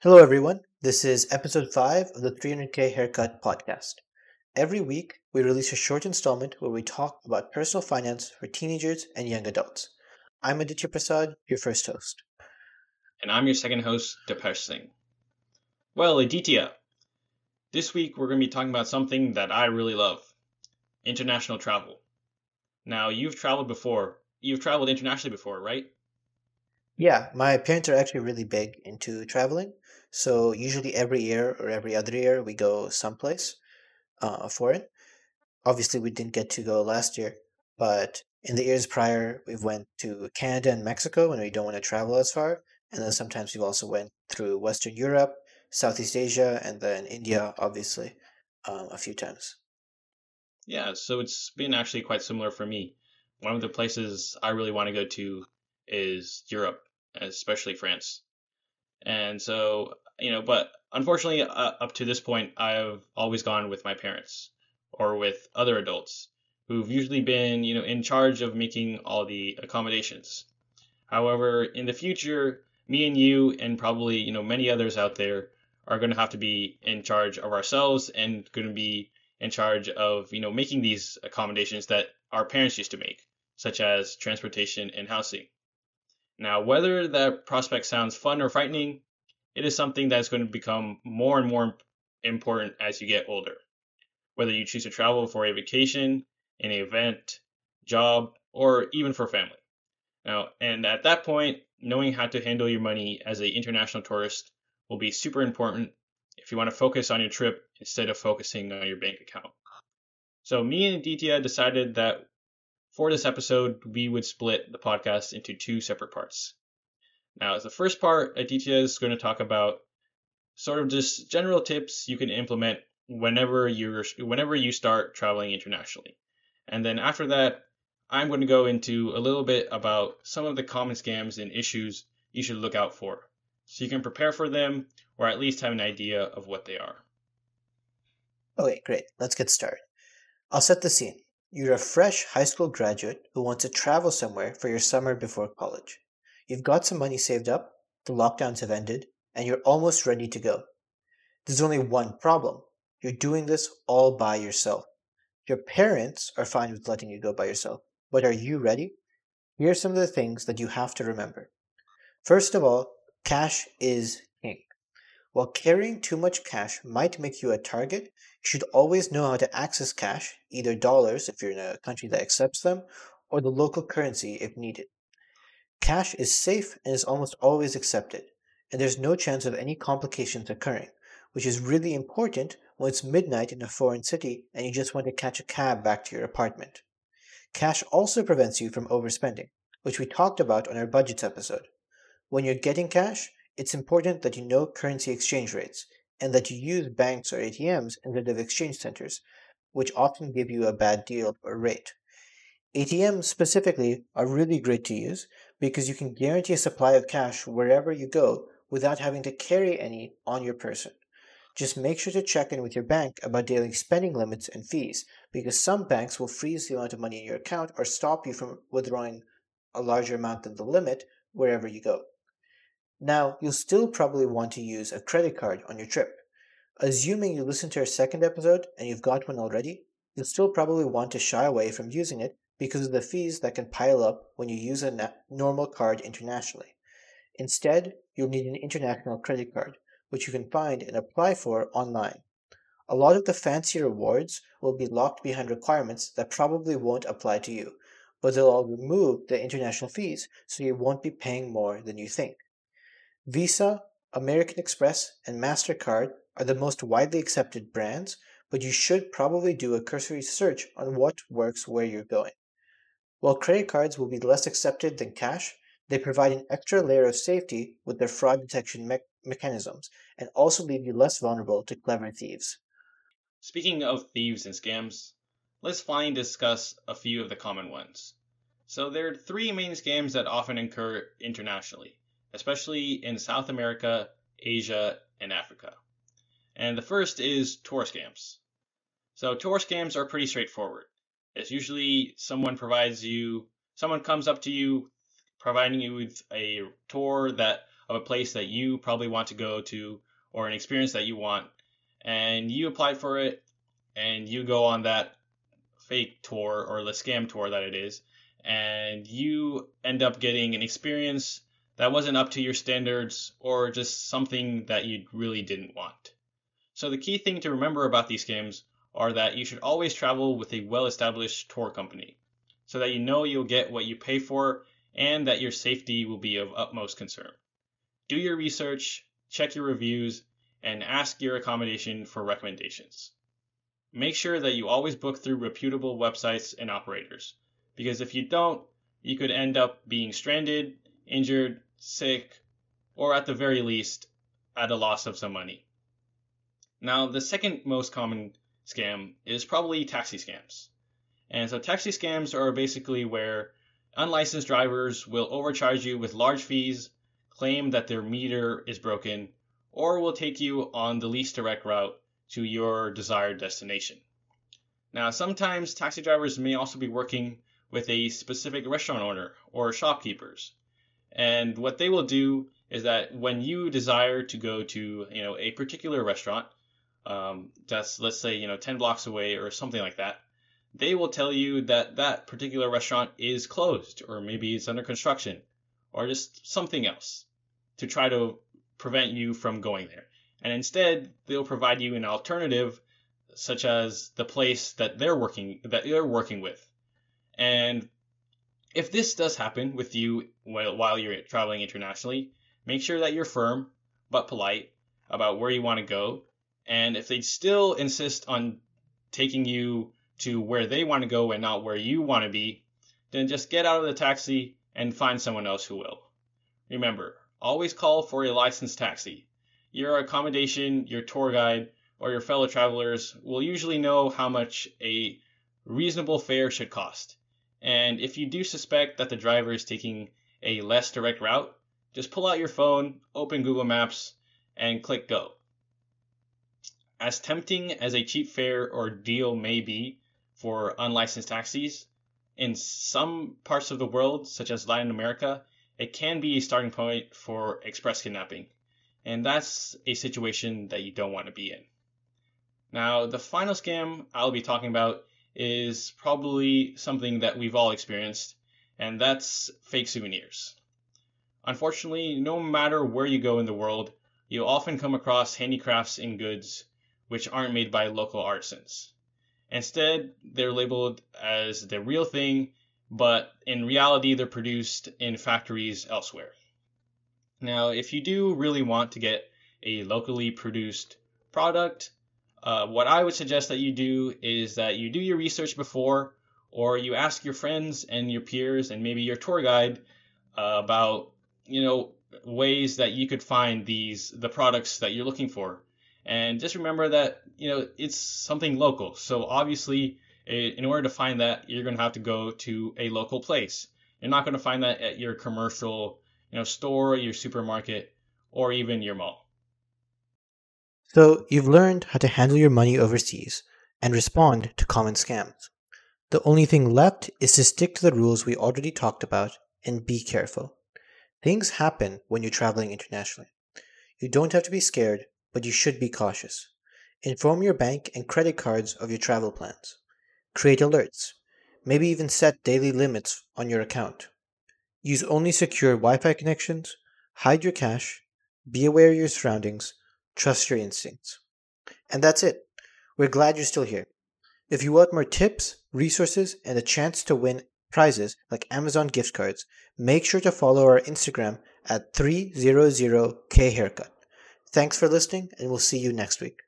Hello, everyone. This is episode 5 of the 300k Haircut podcast. Every week, we release a short installment where we talk about personal finance for teenagers and young adults. I'm Aditya Prasad, your first host. And I'm your second host, Depesh Singh. Well, Aditya, this week we're going to be talking about something that I really love international travel. Now, you've traveled before. You've traveled internationally before, right? Yeah, my parents are actually really big into traveling. So usually every year or every other year we go someplace uh, foreign. Obviously, we didn't get to go last year, but in the years prior, we've went to Canada and Mexico when we don't want to travel as far, and then sometimes we've also went through Western Europe, Southeast Asia, and then India, obviously, um, a few times. Yeah, so it's been actually quite similar for me. One of the places I really want to go to is Europe, especially France. And so, you know, but unfortunately, uh, up to this point, I've always gone with my parents or with other adults who've usually been, you know, in charge of making all the accommodations. However, in the future, me and you and probably, you know, many others out there are going to have to be in charge of ourselves and going to be in charge of, you know, making these accommodations that our parents used to make, such as transportation and housing. Now, whether that prospect sounds fun or frightening, it is something that's going to become more and more important as you get older. Whether you choose to travel for a vacation, an event, job, or even for family. Now, and at that point, knowing how to handle your money as an international tourist will be super important if you want to focus on your trip instead of focusing on your bank account. So me and Aditya decided that for this episode, we would split the podcast into two separate parts. Now, as the first part, Aditya is going to talk about sort of just general tips you can implement whenever you're whenever you start traveling internationally. And then after that, I'm going to go into a little bit about some of the common scams and issues you should look out for so you can prepare for them or at least have an idea of what they are. Okay, great. Let's get started. I'll set the scene. You're a fresh high school graduate who wants to travel somewhere for your summer before college. You've got some money saved up, the lockdowns have ended, and you're almost ready to go. There's only one problem. You're doing this all by yourself. Your parents are fine with letting you go by yourself, but are you ready? Here are some of the things that you have to remember. First of all, cash is. While carrying too much cash might make you a target, you should always know how to access cash, either dollars if you're in a country that accepts them, or the local currency if needed. Cash is safe and is almost always accepted, and there's no chance of any complications occurring, which is really important when it's midnight in a foreign city and you just want to catch a cab back to your apartment. Cash also prevents you from overspending, which we talked about on our budgets episode. When you're getting cash, it's important that you know currency exchange rates and that you use banks or ATMs instead of exchange centers, which often give you a bad deal or rate. ATMs specifically are really great to use because you can guarantee a supply of cash wherever you go without having to carry any on your person. Just make sure to check in with your bank about daily spending limits and fees because some banks will freeze the amount of money in your account or stop you from withdrawing a larger amount than the limit wherever you go. Now, you'll still probably want to use a credit card on your trip. Assuming you listened to our second episode and you've got one already, you'll still probably want to shy away from using it because of the fees that can pile up when you use a na- normal card internationally. Instead, you'll need an international credit card, which you can find and apply for online. A lot of the fancy rewards will be locked behind requirements that probably won't apply to you, but they'll all remove the international fees so you won't be paying more than you think. Visa, American Express, and MasterCard are the most widely accepted brands, but you should probably do a cursory search on what works where you're going. While credit cards will be less accepted than cash, they provide an extra layer of safety with their fraud detection me- mechanisms and also leave you less vulnerable to clever thieves. Speaking of thieves and scams, let's finally discuss a few of the common ones. So, there are three main scams that often occur internationally especially in South America, Asia, and Africa. And the first is tour scams. So tour scams are pretty straightforward. It's usually someone provides you, someone comes up to you providing you with a tour that of a place that you probably want to go to or an experience that you want, and you apply for it, and you go on that fake tour or the scam tour that it is, and you end up getting an experience that wasn't up to your standards or just something that you really didn't want. So the key thing to remember about these scams are that you should always travel with a well-established tour company so that you know you'll get what you pay for and that your safety will be of utmost concern. Do your research, check your reviews, and ask your accommodation for recommendations. Make sure that you always book through reputable websites and operators, because if you don't, you could end up being stranded, injured, sick, or at the very least, at a loss of some money. Now, the second most common scam is probably taxi scams. And so taxi scams are basically where unlicensed drivers will overcharge you with large fees, claim that their meter is broken, or will take you on the least direct route to your desired destination. Now, sometimes taxi drivers may also be working with a specific restaurant owner or shopkeepers. And what they will do is that when you desire to go to, you know, a particular restaurant, um, that's let's say you know 10 blocks away or something like that, they will tell you that that particular restaurant is closed or maybe it's under construction or just something else to try to prevent you from going there. And instead, they'll provide you an alternative such as the place that they're working that they're working with. And if this does happen with you while you're traveling internationally, make sure that you're firm but polite about where you want to go. And if they still insist on taking you to where they want to go and not where you want to be, then just get out of the taxi and find someone else who will. Remember, always call for a licensed taxi. Your accommodation, your tour guide, or your fellow travelers will usually know how much a reasonable fare should cost. And if you do suspect that the driver is taking a less direct route, just pull out your phone, open Google Maps, and click go. As tempting as a cheap fare or deal may be for unlicensed taxis, in some parts of the world, such as Latin America, it can be a starting point for express kidnapping. And that's a situation that you don't want to be in. Now, the final scam I'll be talking about is probably something that we've all experienced, and that's fake souvenirs. Unfortunately, no matter where you go in the world, you'll often come across handicrafts and goods which aren't made by local artisans. Instead, they're labeled as the real thing, but in reality, they're produced in factories elsewhere. Now, if you do really want to get a locally produced product, uh, what I would suggest that you do is that you do your research before, or you ask your friends and your peers and maybe your tour guide uh, about you know ways that you could find these the products that you're looking for. And just remember that you know it's something local. So obviously, in order to find that, you're going to have to go to a local place. You're not going to find that at your commercial, you know, store, your supermarket, or even your mall. So you've learned how to handle your money overseas and respond to common scams. The only thing left is to stick to the rules we already talked about and be careful. Things happen when you're traveling internationally. You don't have to be scared, but you should be cautious. Inform your bank and credit cards of your travel plans. Create alerts. Maybe even set daily limits on your account. Use only secure Wi Fi connections. Hide your cash. Be aware of your surroundings Trust your instincts. And that's it. We're glad you're still here. If you want more tips, resources, and a chance to win prizes like Amazon gift cards, make sure to follow our Instagram at 300khaircut. Thanks for listening, and we'll see you next week.